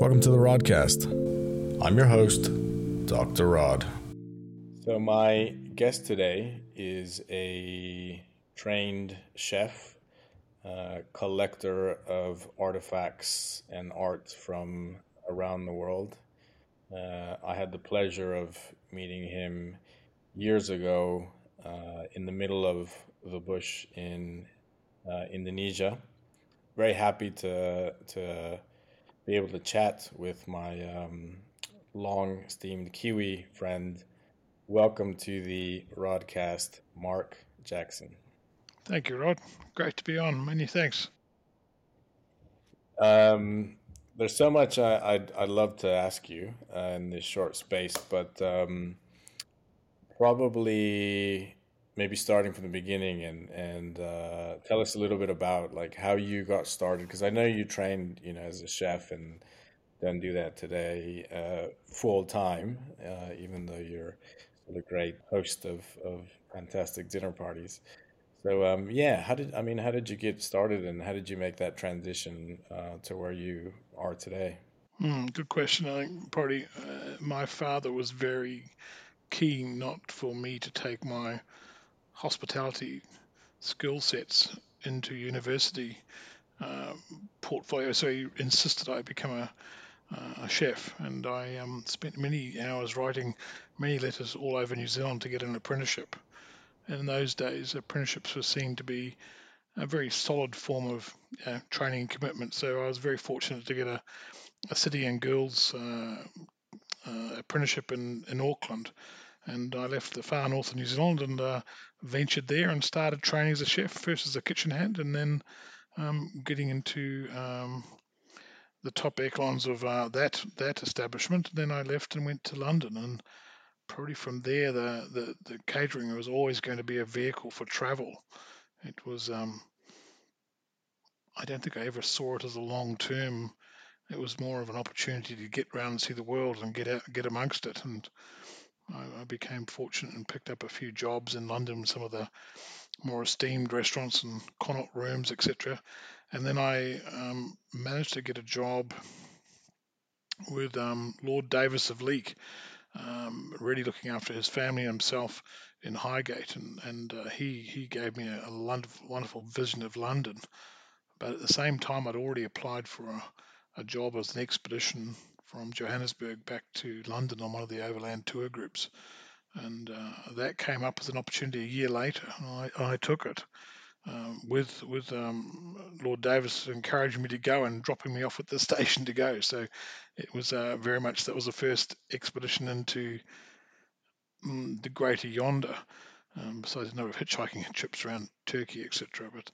Welcome to the Rodcast. I'm your host, Dr. Rod. So, my guest today is a trained chef, uh, collector of artifacts and art from around the world. Uh, I had the pleasure of meeting him years ago uh, in the middle of the bush in uh, Indonesia. Very happy to to be able to chat with my um, long esteemed Kiwi friend. Welcome to the Rodcast, Mark Jackson. Thank you, Rod. Great to be on. Many thanks. Um, there's so much I, would I'd love to ask you uh, in this short space, but um, probably maybe starting from the beginning and and uh, tell us a little bit about like how you got started because I know you trained you know as a chef and don't do that today uh, full time uh, even though you're a great host of of fantastic dinner parties. So um, yeah, how did I mean how did you get started and how did you make that transition uh, to where you are today? Mm, good question. I think probably uh, my father was very keen not for me to take my hospitality skill sets into university uh, portfolio. So he insisted I become a, uh, a chef, and I um, spent many hours writing many letters all over New Zealand to get an apprenticeship. And in those days, apprenticeships were seen to be a very solid form of know, training and commitment. So I was very fortunate to get a, a City and Guilds uh, uh, apprenticeship in, in Auckland and I left the far north of New Zealand and uh, ventured there and started training as a chef, first as a kitchen hand, and then um, getting into um, the top echelons of uh, that that establishment. Then I left and went to London, and probably from there, the, the, the catering was always going to be a vehicle for travel. It was, um, I don't think I ever saw it as a long term. It was more of an opportunity to get around and see the world and get out, get amongst it, and I, I, became fortunate and picked up a few jobs in London, some of the more esteemed restaurants and Connaught rooms, etc. And then I um, managed to get a job with um, Lord Davies of Leek, um, really looking after his family and himself in Highgate, and and uh, he he gave me a, a wonderful vision of London. But at the same time, I'd already applied for a, a job as an expedition from Johannesburg back to London on one of the overland tour groups. And uh, that came up as an opportunity a year later. I, I took it um, with with um, Lord Davies encouraging me to go and dropping me off at the station to go. So it was uh, very much that was the first expedition into um, the Greater Yonder. Um, besides a number of hitchhiking trips around Turkey, etc. But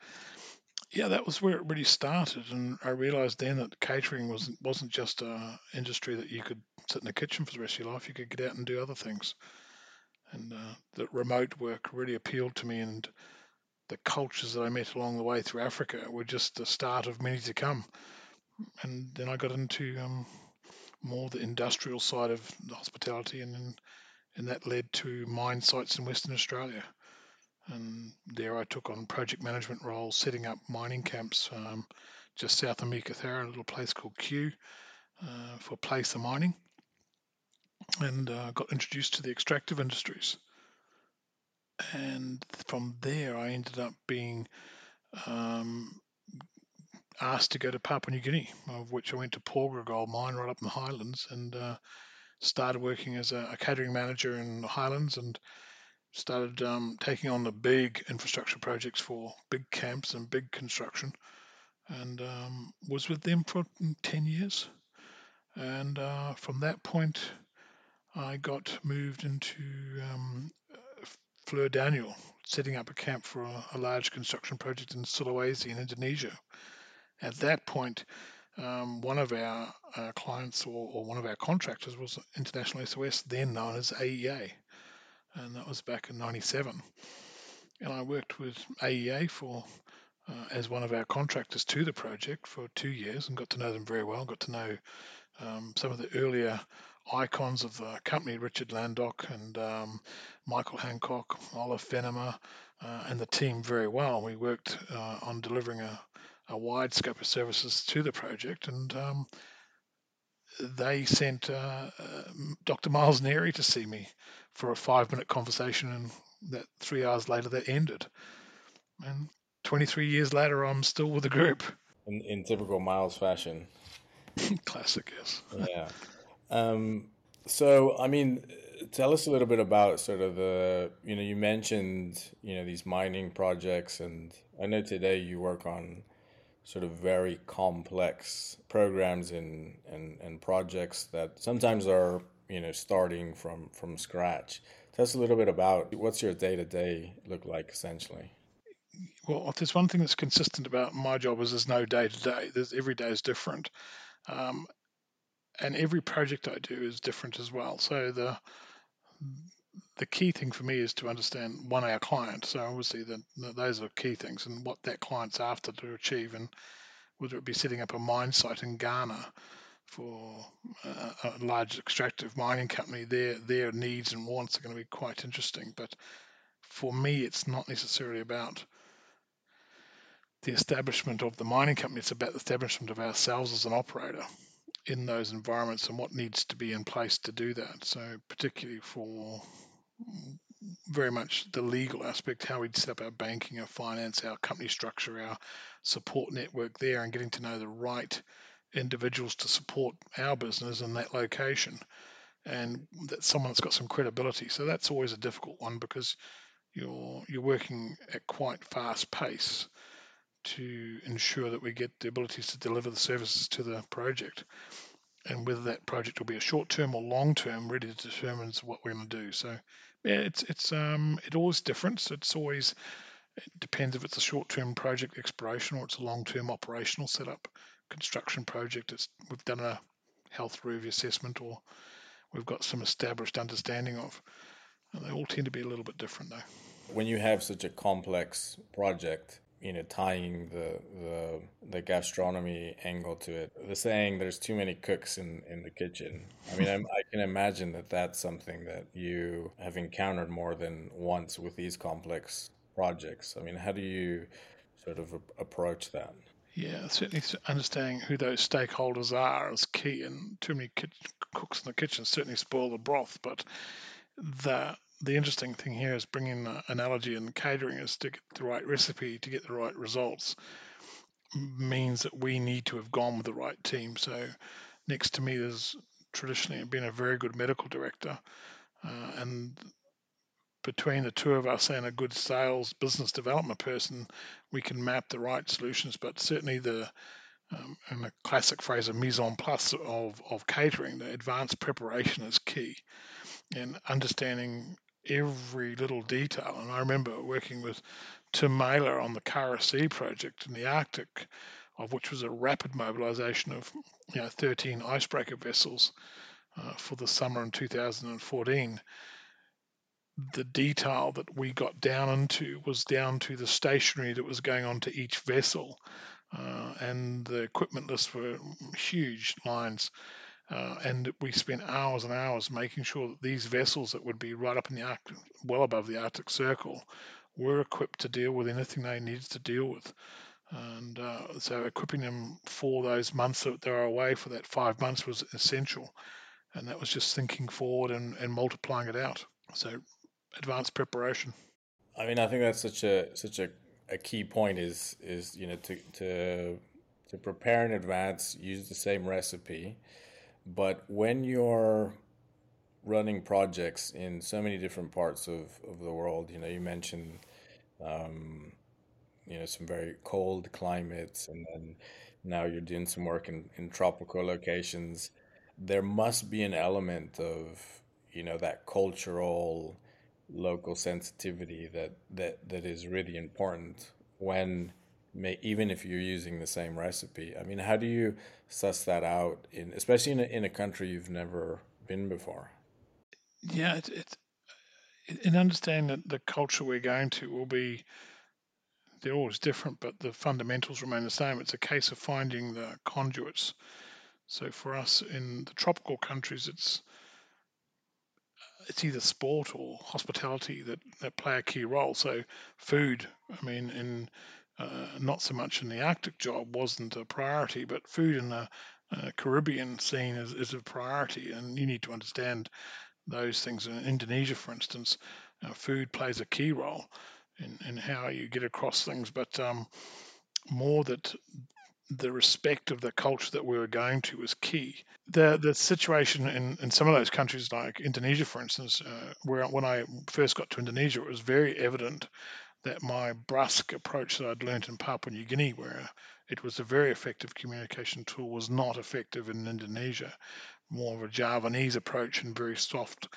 yeah, that was where it really started, and I realised then that catering wasn't wasn't just a industry that you could sit in the kitchen for the rest of your life. You could get out and do other things, and uh, that remote work really appealed to me. And the cultures that I met along the way through Africa were just the start of many to come. And then I got into um, more the industrial side of hospitality, and and that led to mine sites in Western Australia and there I took on project management roles, setting up mining camps um, just south of Meekatharra, a little place called Cue uh, for placer mining, and uh, got introduced to the extractive industries. And from there, I ended up being um, asked to go to Papua New Guinea, of which I went to Porgera Gold Mine right up in the Highlands and uh, started working as a, a catering manager in the Highlands and started um, taking on the big infrastructure projects for big camps and big construction, and um, was with them for 10 years. And uh, from that point, I got moved into um, Fluor Daniel, setting up a camp for a, a, large construction project in Sulawesi in Indonesia. At that point, um, one of our uh, clients or, or, one of our contractors was International SOS, then known as AEA and that was back in '97. And I worked with AEA for uh, as one of our contractors to the project for two years and got to know them very well. Got to know um, some of the earlier icons of the company, Richard Landock and um, Michael Hancock, Olaf Venema, uh, and the team very well. We worked uh, on delivering a, a, wide scope of services to the project, and um, they sent uh, uh Dr. Miles Neary to see me for a five-minute conversation, and that three hours later that ended. And 23 years later, I'm still with the group. In, in typical Miles fashion. Classic, yes. Yeah. Um, so, I mean, tell us a little bit about sort of the, you know, you mentioned, you know, these mining projects, and I know today you work on sort of very complex programs and, and, and projects that sometimes are, you know, starting from, from scratch. Tell us a little bit about what's your day to day look like essentially well, there's one thing that's consistent about my job is there's no day to day. There's every day is different, um, and every project I do is different as well. So the the key thing for me is to understand one our client. So obviously the, those are key things, and what that client's after to achieve, and whether it be setting up a mine site in Ghana for a, a large extractive mining company, their their needs and wants are going to be quite interesting. But for me, it's not necessarily about the establishment of the mining company. It's about the establishment of ourselves as an operator in those environments and what needs to be in place to do that. So, particularly for very much the legal aspect, how we set up our banking, our finance, our company structure, our support network there, and getting to know the right individuals to support our business in that location, and that someone that's got some credibility. So that's always a difficult one because you're you're working at quite fast pace to ensure that we get the abilities to deliver the services to the project. And whether that project will be a short term or long term really determines what we're going to do. So yeah, it's it's um it always different. So it's always it depends if it's a short term project exploration or it's a long term operational setup construction project. It's we've done a health review assessment or we've got some established understanding of. And they all tend to be a little bit different though. When you have such a complex project, you know tying the the the gastronomy angle to it the saying there's too many cooks in in the kitchen i mean I'm, i can imagine that that's something that you have encountered more than once with these complex projects i mean how do you sort of approach that yeah certainly understanding who those stakeholders are is key and too many cooks in the kitchen certainly spoil the broth but the the interesting thing here is bringing the analogy in catering is to get the right recipe to get the right results means that we need to have gone with the right team. So next to me, there's traditionally been a very good medical director, uh, and between the two of us and a good sales business development person, we can map the right solutions. But certainly the um, and the classic phrase of mise en place of, of catering, the advanced preparation is key. And understanding every little detail. And I remember working with Tim Mailer on the Kara Sea project in the Arctic, of which was a rapid mobilization of you know, 13 icebreaker vessels uh, for the summer in 2014. The detail that we got down into was down to the stationery that was going on to each vessel, uh, and the equipment lists were huge lines. Uh, and we spent hours and hours making sure that these vessels that would be right up in the Arctic, well above the Arctic Circle, were equipped to deal with anything they needed to deal with. And uh, so equipping them for those months that they were away for that five months was essential. And that was just thinking forward and, and multiplying it out. So advanced preparation. I mean, I think that's such a such a, a key point is is you know to to to prepare in advance, use the same recipe, but when you're running projects in so many different parts of, of the world, you know, you mentioned, um, you know, some very cold climates, and then now you're doing some work in, in tropical locations. There must be an element of, you know, that cultural, local sensitivity that that that is really important when may, even if you're using the same recipe. I mean, how do you suss that out in, especially in a, in a country you've never been before? Yeah, it's, it's in understanding that the culture we're going to will be they're always different, but the fundamentals remain the same. It's a case of finding the conduits. So for us in the tropical countries, it's it's either sport or hospitality that, that play a key role. So food, I mean, in uh, not so much in the Arctic job wasn't a priority, but food in the uh, Caribbean scene is, is a priority, and you need to understand those things. In Indonesia, for instance, uh, food plays a key role in, in how you get across things, but um, more that the respect of the culture that we were going to was key. The the situation in, in some of those countries, like Indonesia, for instance, uh, where when I first got to Indonesia, it was very evident that my brusque approach that I'd learned in Papua New Guinea, where it was a very effective communication tool, was not effective in Indonesia. More of a Javanese approach and very soft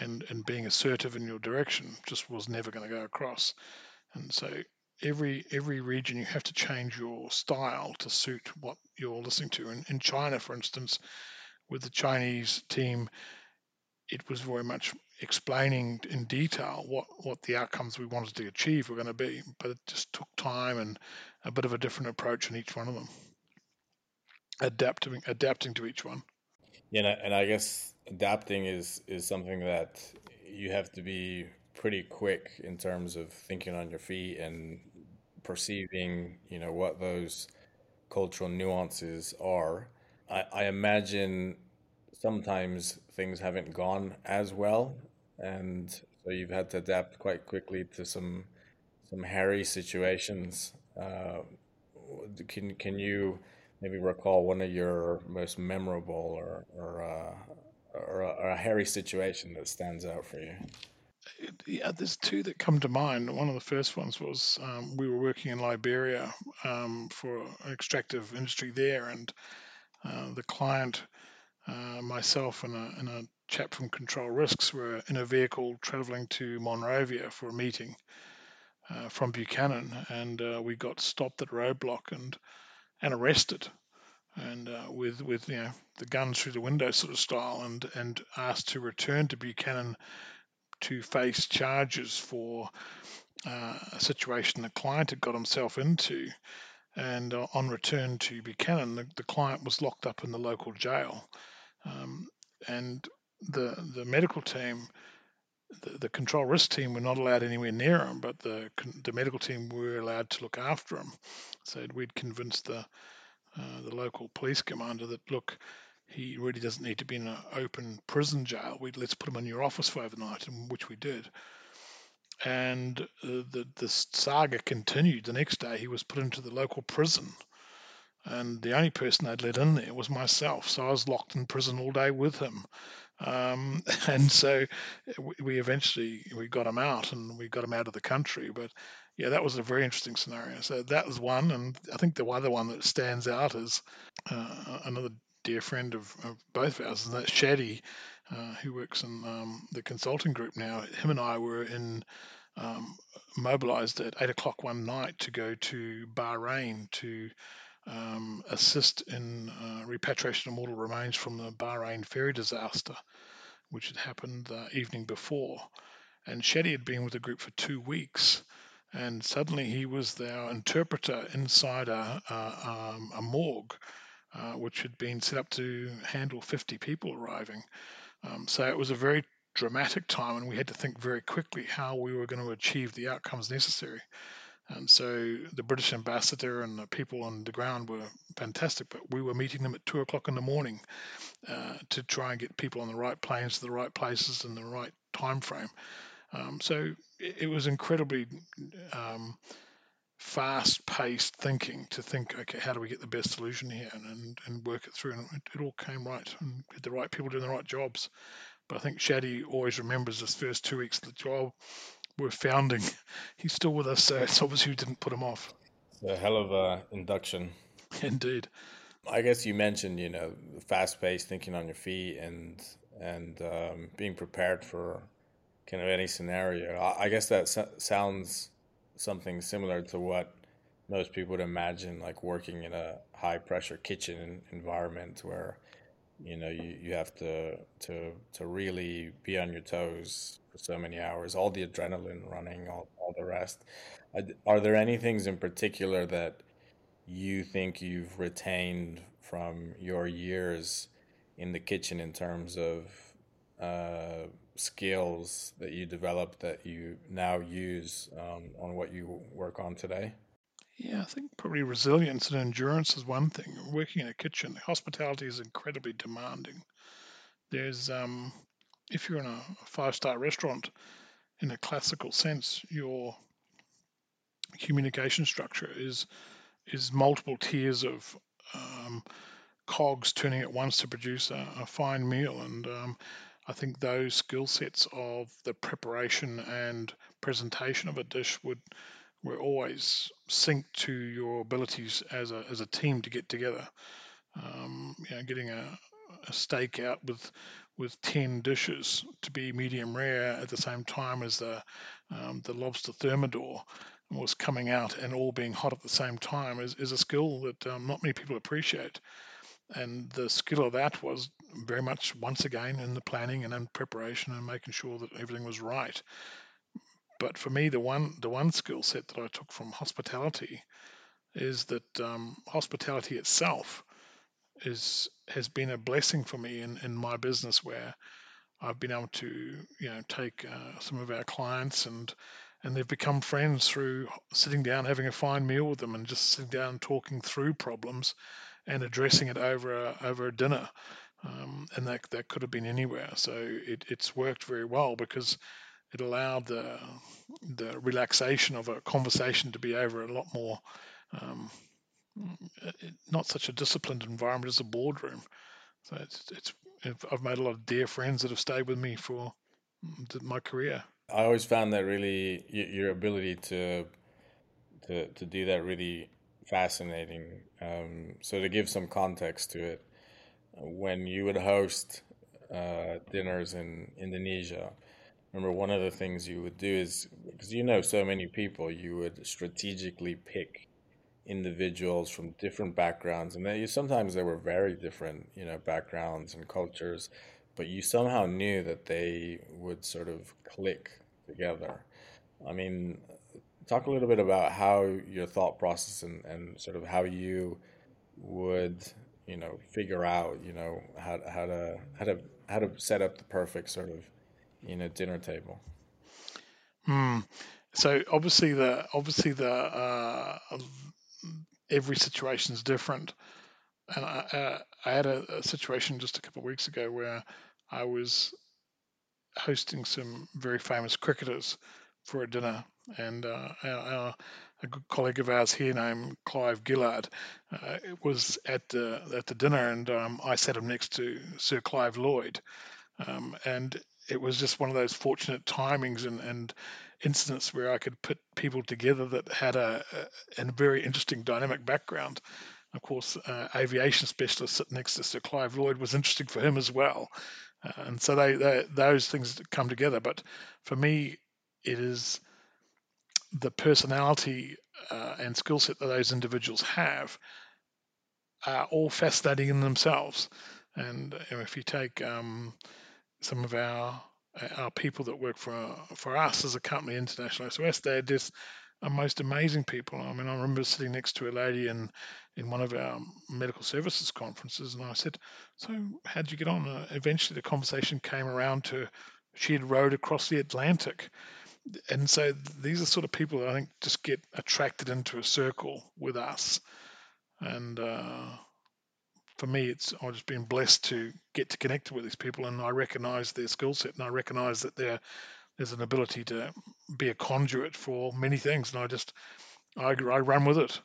and, and being assertive in your direction just was never going to go across. And so every every region you have to change your style to suit what you're listening to. And in China, for instance, with the Chinese team, it was very much explaining in detail what, what the outcomes we wanted to achieve were going to be, but it just took time and a bit of a different approach in each one of them, adapting adapting to each one. Yeah, and I guess adapting is is something that you have to be pretty quick in terms of thinking on your feet and perceiving, you know, what those cultural nuances are. I, I imagine sometimes things haven't gone as well, and so you've had to adapt quite quickly to some some hairy situations. Uh, can can you maybe recall one of your most memorable or or, uh, or, or a hairy situation that stands out for you? Yeah, there's two that come to mind. One of the first ones was um, we were working in Liberia um, for an extractive industry there, and uh, the client uh, myself and a, and a chap from Control Risks were in a vehicle traveling to Monrovia for a meeting uh, from Buchanan, and uh, we got stopped at a roadblock and and arrested, and uh, with with you know the guns through the window sort of style, and and asked to return to Buchanan to face charges for uh, a situation the client had got himself into. And uh, on return to Buchanan, the, the client was locked up in the local jail um, and the the medical team, the, the control risk team, were not allowed anywhere near him, but the the medical team were allowed to look after him. So we'd convinced the uh, the local police commander that look, he really doesn't need to be in an open prison jail. We let's put him in your office for overnight, and which we did. And uh, the the saga continued. The next day, he was put into the local prison and the only person they'd let in there was myself. So I was locked in prison all day with him. Um, and so we eventually we got him out and we got him out of the country. But yeah, that was a very interesting scenario. So that was one, and I think the other one that stands out is uh, another dear friend of, of, both of ours, and that's Shadi, uh, who works in um, the consulting group now. Him and I were in um, mobilized at eight o'clock one night to go to Bahrain to um, assist in uh, repatriation of mortal remains from the Bahrain ferry disaster, which had happened the evening before. And Shadi had been with the group for two weeks, and suddenly he was their interpreter inside a, a, um, a morgue, uh, which had been set up to handle 50 people arriving. Um, so it was a very dramatic time, and we had to think very quickly how we were going to achieve the outcomes necessary. And so the British ambassador and the people on the ground were fantastic, but we were meeting them at two o'clock in the morning uh, to try and get people on the right planes to the right places in the right time frame. Um, so it, it, was incredibly um, fast-paced thinking to think, okay, how do we get the best solution here and, and, and work it through? And it, it all came right and had the right people doing the right jobs. But I think Shadi always remembers this first two weeks of the job we're founding. He's still with us, so it's obviously we didn't put him off. A hell of a induction. Indeed. I guess you mentioned, you know, fast-paced thinking on your feet and and um, being prepared for kind of any scenario. I, I guess that so- sounds something similar to what most people would imagine, like working in a high-pressure kitchen environment where you know you, you have to to to really be on your toes for so many hours all the adrenaline running all, all the rest. Are there any things in particular that you think you've retained from your years in the kitchen in terms of uh, skills that you developed that you now use um, on what you work on today? Yeah, I think probably resilience and endurance is one thing. Working in a kitchen, hospitality is incredibly demanding. There's, um, if you're in a five star restaurant, in a classical sense, your communication structure is is multiple tiers of um, cogs turning at once to produce a, a fine meal. And um, I think those skill sets of the preparation and presentation of a dish would were always synced to your abilities as a as a team to get together. Um, you know, getting a, a steak out with with ten dishes to be medium rare at the same time as the um, the lobster thermidor was coming out and all being hot at the same time is, is a skill that um, not many people appreciate. And the skill of that was very much once again in the planning and in preparation and making sure that everything was right. But for me, the one the one skill set that I took from hospitality is that um, hospitality itself is has been a blessing for me in, in my business where I've been able to you know take uh, some of our clients and and they've become friends through sitting down having a fine meal with them and just sitting down talking through problems and addressing it over a, over a dinner um, and that that could have been anywhere so it, it's worked very well because it allowed the the relaxation of a conversation to be over a lot more um, not such a disciplined environment as a boardroom. So it's, it's I've made a lot of dear friends that have stayed with me for my career. I always found that really your ability to to to do that really fascinating. Um, so to give some context to it, when you would host uh, dinners in Indonesia, remember one of the things you would do is because you know so many people, you would strategically pick individuals from different backgrounds, and they sometimes they were very different, you know, backgrounds and cultures, but you somehow knew that they would sort of click together. I mean, talk a little bit about how your thought process and, and sort of how you would, you know, figure out, you know, how, how to how to how to set up the perfect sort of, you know, dinner table. Hmm. So obviously the obviously the uh, every situation is different. And I, uh, I had a, a, situation just a couple of weeks ago where I was hosting some very famous cricketers for a dinner, and uh, our, our, a good colleague of ours here named Clive Gillard uh, was at the at the dinner, and um, I sat him next to Sir Clive Lloyd, um, and it was just one of those fortunate timings and, and incidents where I could put people together that had a, a, a very interesting dynamic background. Of course, uh, aviation specialist sitting next to Sir Clive Lloyd was interesting for him as well. Uh, and so they, they, those things come together. But for me, it is the personality uh, and skill set that those individuals have are all fascinating in themselves. And if you take um, some of our our people that work for for us as a company, International SOS, they're just the most amazing people. I mean, I remember sitting next to a lady in in one of our medical services conferences, and I said, "So, how did you get on?" Uh, eventually, the conversation came around to she had rowed across the Atlantic, and so these are sort of people that I think just get attracted into a circle with us, and uh, for me, it's I've just been blessed to get to connect with these people, and I recognise their skill set, and I recognise that there's an ability to be a conduit for many things, and I just I, I run with it.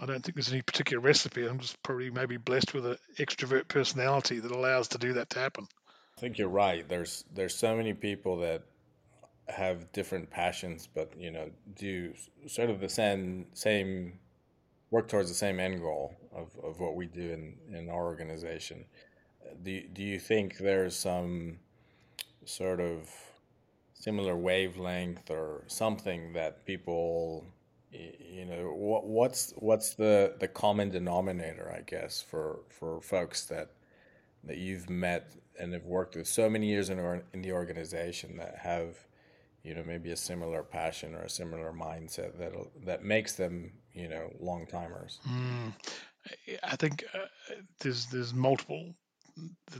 I don't think there's any particular recipe. I'm just probably maybe blessed with an extrovert personality that allows to do that to happen. I think you're right. There's there's so many people that have different passions, but you know do sort of the same same work towards the same end goal of, of what we do in, in our organization. Do, do you think there's some sort of similar wavelength or something that people you know what, what's what's the the common denominator i guess for for folks that that you've met and have worked with so many years in, or, in the organization that have you know maybe a similar passion or a similar mindset that that makes them you know long timers mm. I think uh, there's there's multiple.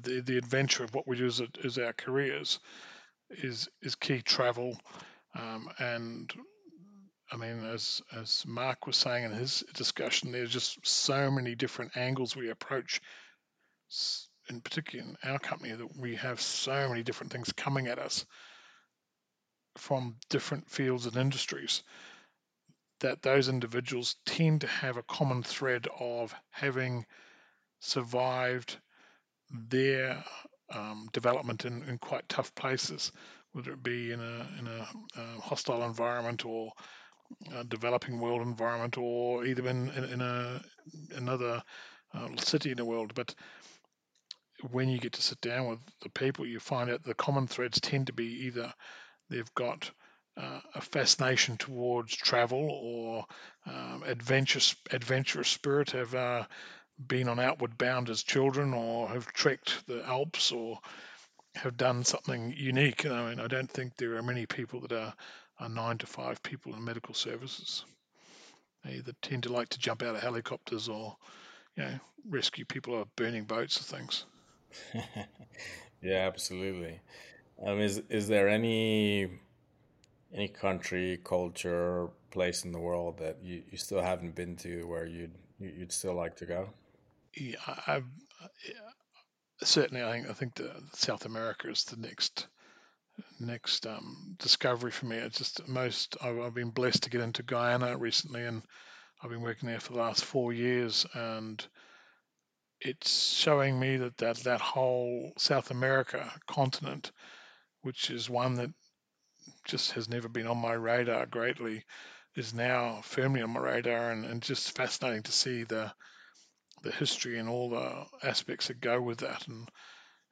The, the adventure of what we do as, as our careers is is key travel, um, and I mean, as as Mark was saying in his discussion, there's just so many different angles we approach. In particular, in our company, that we have so many different things coming at us from different fields and industries that those individuals tend to have a common thread of having survived their um, development in, in, quite tough places, whether it be in a in a, a hostile environment or a developing world environment, or either in in, in a another uh, city in the world. But when you get to sit down with the people, you find out the common threads tend to be either they've got uh, a fascination towards travel or um, adventurous adventurous spirit have uh, been on outward bound as children or have trekked the Alps or have done something unique. I mean, I don't think there are many people that are, are nine to five people in medical services. They either tend to like to jump out of helicopters or, you know, rescue people out burning boats or things. yeah, absolutely. Um, is is there any any country, culture, place in the world that you, you still haven't been to where you'd you'd still like to go? Yeah, I've, certainly. I think I think the South America is the next next um, discovery for me. It's just most I've, I've, been blessed to get into Guyana recently, and I've been working there for the last four years, and it's showing me that that, that whole South America continent, which is one that just has never been on my radar greatly is now firmly on my radar and, and just fascinating to see the the history and all the aspects that go with that. And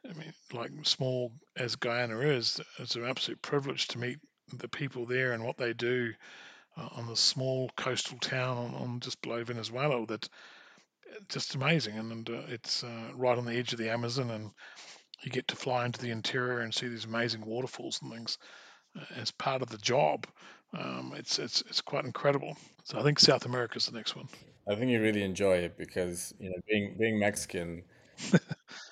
I mean like small as Guyana is it's an absolute privilege to meet the people there and what they do uh, on the small coastal town on, on, just below Venezuela that just amazing. And, and uh, it's uh, right on the edge of the Amazon and you get to fly into the interior and see these amazing waterfalls and things as part of the job. Um, it's it's it's quite incredible. So I think South America is the next one. I think you really enjoy it because you know being being Mexican,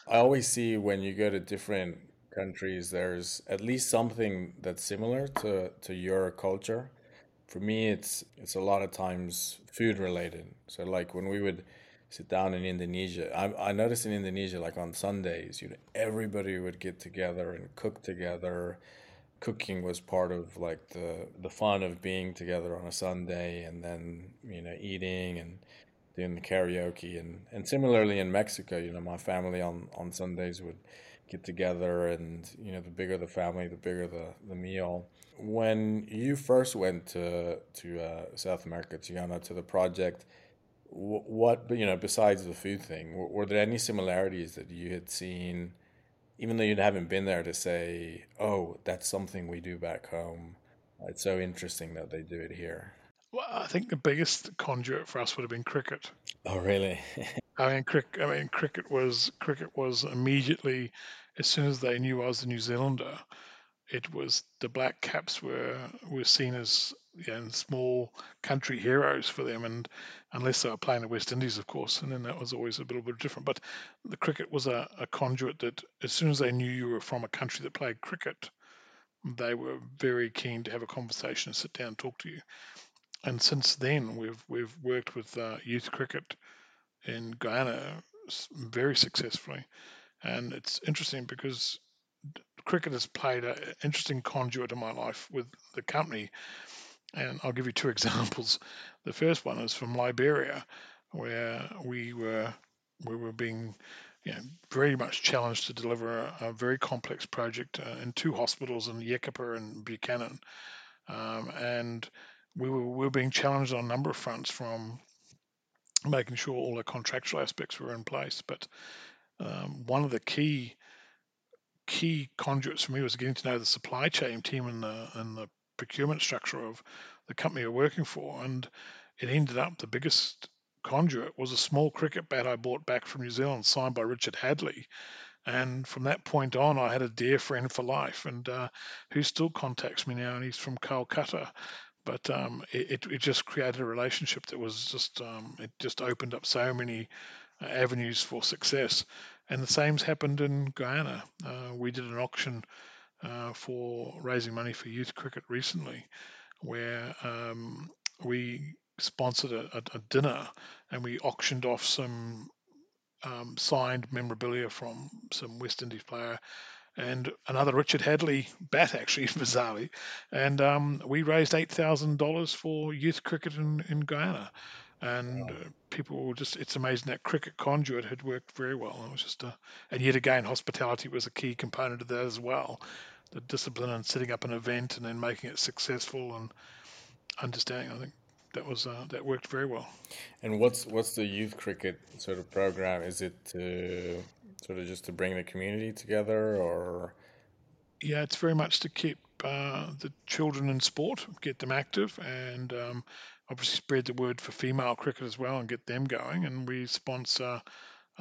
I always see when you go to different countries, there's at least something that's similar to to your culture. For me, it's it's a lot of times food related. So like when we would sit down in Indonesia, I, I noticed in Indonesia, like on Sundays, you know, everybody would get together and cook together. Cooking was part of like the the fun of being together on a Sunday and then you know eating and doing the karaoke. And and similarly in Mexico you know my family on on Sundays would get together and you know the bigger the family the bigger the the meal. When you first went to to uh, South America to Guyana to the project what you know besides the food thing were, were there any similarities that you had seen even though you haven't been there to say, oh, that's something we do back home. It's so interesting that they do it here. Well, I think the biggest conduit for us would have been cricket. Oh, really? I mean, cricket. I mean, cricket was cricket was immediately as soon as they knew I was a New Zealander it was the black caps were were seen as you know, small country heroes for them, and unless they were playing the West Indies, of course, and then that was always a little bit different. But the cricket was a, a conduit that, as soon as they knew you were from a country that played cricket, they were very keen to have a conversation, sit down, and talk to you. And since then, we've we've worked with uh, youth cricket in Guyana very successfully, and it's interesting because cricket has played an interesting conduit in my life with the company. And I'll give you two examples. The first one is from Liberia, where we were we were being you know, very much challenged to deliver a, a very complex project uh, in two hospitals in Yekepa and Buchanan. Um, and we were, we were being challenged on a number of fronts from making sure all the contractual aspects were in place. But um, one of the key key conduits for me was getting to know the supply chain team and the and the procurement structure of the company we're working for. And it ended up the biggest conduit was a small cricket bat I bought back from New Zealand, signed by Richard Hadlee. And from that point on, I had a dear friend for life, and uh, who still contacts me now, and he's from Calcutta. but um, it, it just created a relationship that was just um, it just opened up so many uh, avenues for success. And the same's happened in Guyana. Uh, we did an auction uh, for raising money for youth cricket recently, where um, we sponsored a, a, dinner and we auctioned off some um, signed memorabilia from some West Indies player and another Richard Hadlee bat, actually, bizarrely. And um, we raised $8,000 for youth cricket in, in Guyana. And wow. uh, people were just, it's amazing that cricket conduit had worked very well. It was just a, and yet again, hospitality was a key component of that as well. The discipline and setting up an event and then making it successful and understanding. I think that was uh, that worked very well. And what's what's the youth cricket sort of program? Is it to sort of just to bring the community together, or? Yeah, it's very much to keep uh, the children in sport, get them active, and um, obviously spread the word for female cricket as well and get them going. And we sponsor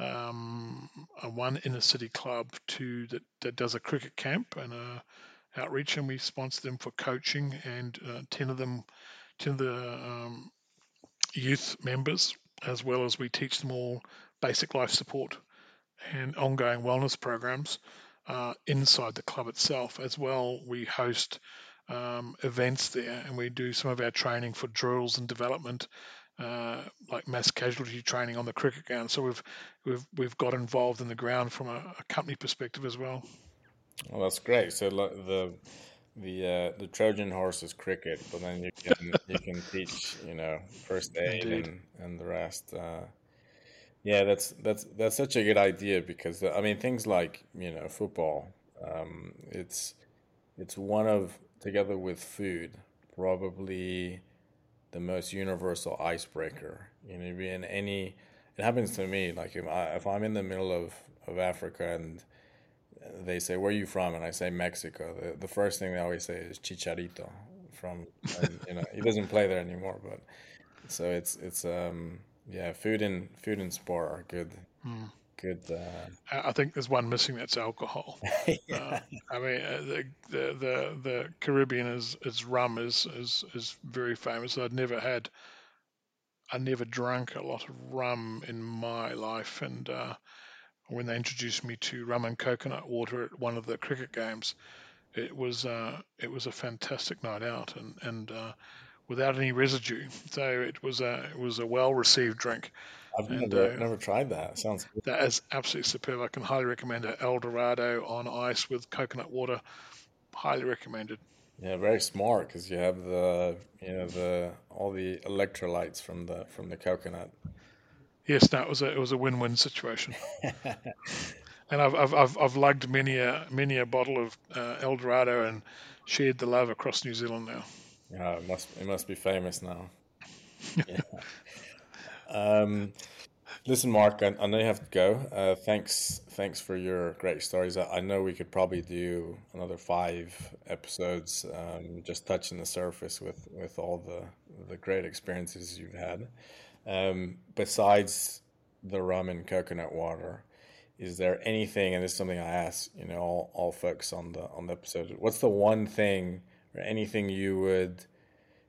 um, a one inner city club that, that does a cricket camp and a outreach, and we sponsor them for coaching. And uh, ten of them, ten of the um, youth members, as well as we teach them all basic life support and ongoing wellness programs uh, inside the club itself. As well, we host um, events there and we do some of our training for drills and development. Uh, like mass casualty training on the cricket ground, so we've we've we've got involved in the ground from a, a company perspective as well. Well, that's great. So the the uh, the Trojan horse is cricket, but then you can you can teach you know first aid and, and the rest. Uh, yeah, that's that's that's such a good idea because I mean things like you know football, um, it's it's one of together with food probably the most universal icebreaker. You know, be in any it happens to me like if I if I'm in the middle of of Africa and they say where are you from and I say Mexico, the, the first thing they always say is Chicharito from and, you know he doesn't play there anymore, but so it's it's um yeah, food and food and sport are good. Mm. Good. Uh... I think there's one missing. That's alcohol. yeah. uh, I mean, uh, the, the, the the Caribbean is is rum is is is very famous. I'd never had. I never drank a lot of rum in my life, and uh, when they introduced me to rum and coconut water at one of the cricket games, it was uh, it was a fantastic night out, and and uh, without any residue. So it was a it was a well received drink. I've and, never, uh, never tried that. Sounds good. That is absolutely superb. I can highly recommend it. El Dorado on ice with coconut water. Highly recommended. Yeah, very smart because you have the you know the all the electrolytes from the from the coconut. Yes, no, it was a it was a win win situation. and I've, I've I've I've lugged many a many a bottle of uh, El Dorado and shared the love across New Zealand now. Yeah, it must it must be famous now. yeah. Um, listen, Mark, I, I, know you have to go. Uh, thanks, thanks for your great stories. I, I, know we could probably do another five episodes, um, just touching the surface with with all the the great experiences you've had. Um, besides the rum and coconut water, is there anything? And this is something I ask, you know, all, all folks on the on the episode. What's the one thing? or anything you would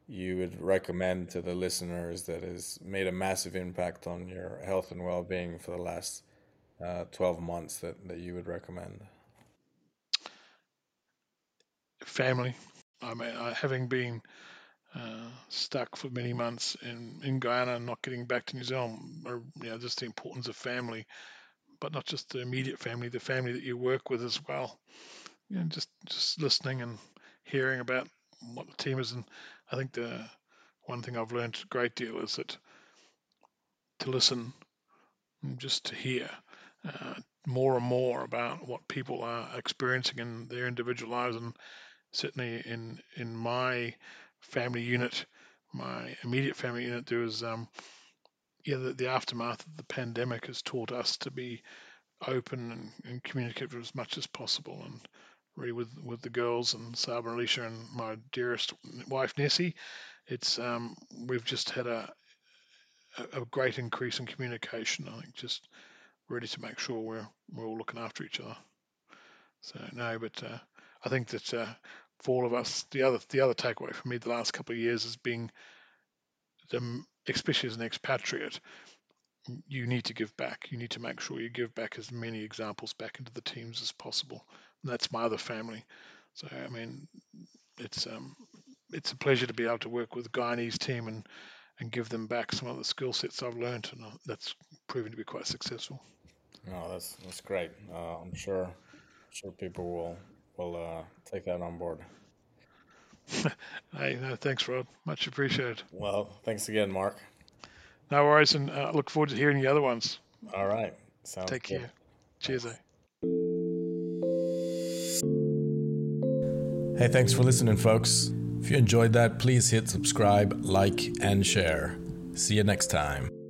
you would recommend to the listeners that has made a massive impact on your health and well-being for the last uh, 12 months that, that you would recommend family i mean uh, having been uh, stuck for many months in, in Guyana and not getting back to New Zealand, or you know, just the importance of family, but not just the immediate family, the family that you work with as well. You know, just just listening and hearing about what the team is. And I think the one thing I've learned a great deal is that to listen, just to hear uh, more and more about what people are experiencing in their individual lives, and certainly in in my family unit, my immediate family unit, there was um, yeah the, the aftermath of the pandemic has taught us to be open and, and communicative as much as possible. And really with with the girls and Saba and Alicia and my dearest wife Nessie. It's um, we've just had a a great increase in communication. I think just ready to make sure we're we're all looking after each other. So no, but uh, I think that uh, for all of us. The other the other takeaway for me the last couple of years has been, the, especially as an expatriate, you need to give back. You need to make sure you give back as many examples back into the teams as possible. That's my other family. So I mean, it's um, it's a pleasure to be able to work with the Guyanese team and and give them back some of the skill sets I've learned, and uh, that's proven to be quite successful. Oh, that's that's great. Uh, I'm sure sure people will will uh, take that on board. hey, no, thanks, Rod. Much appreciated. Well, thanks again, Mark. No worries, and uh, look forward to hearing the other ones. All right. Sounds Take good. care. Cheers, eh? Hey, thanks for listening, folks. If you enjoyed that, please hit subscribe, like, and share. See you next time.